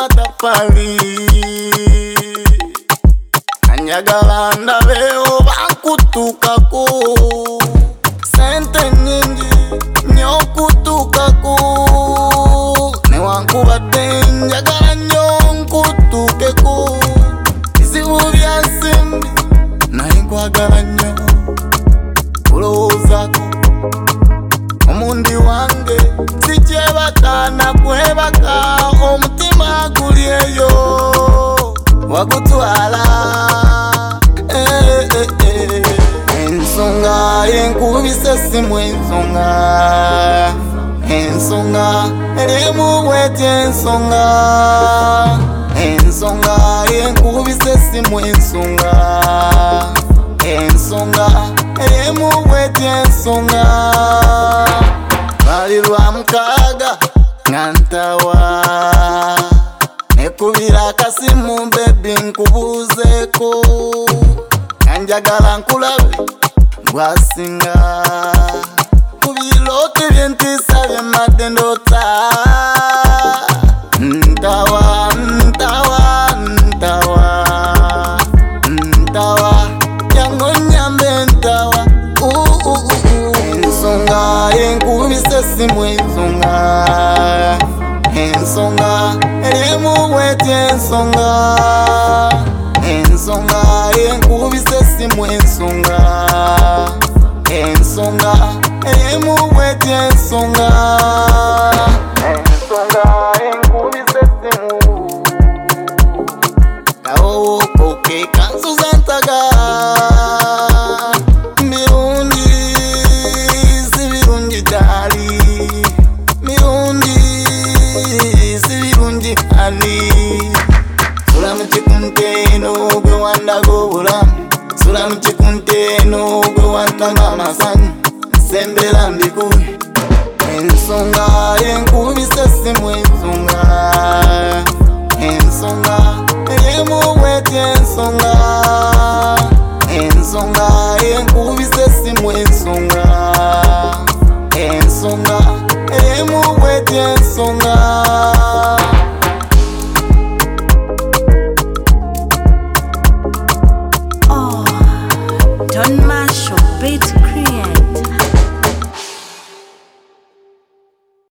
matafari anyaga vana veo vakutukaku sente nyingi nyokutukaku newankuva te nyagala nyonkutukeku izivu vya simbi nahinkwagala nyo kulowuzaku omundi wange sijevatanaku kutwala eh, eh, eh. ensonga enkubisa simu ensonga ensonga erimu bweti ensonga ensonga enkubisa esimu ensonga ensonga erimu bweti ensonga bali lwa mukaaga nga ntawa nekubira njagala nkulabe gwasinga ku biloke byentisa byemadde ndota ntawa ntawa ntawa ntawa yango nyambe ntawa ensonga enkubise simu ensonga ensonga erimubwetya ensonga ensonga simu ensonga ensonga eyemuwete ensonga ensonga enkubise simu nawowokoke kansuza ntaka mirundi sibirungi dali mirundi sibirungi ani tulamutikunteno gwewandagobulamu Chakula mchikunte no kuwanda mama san Sembela mbiku Ensonga enkubisa simu ensonga Ensonga emuwete ensonga Ensonga enkubisa simu ensonga Ensonga ensonga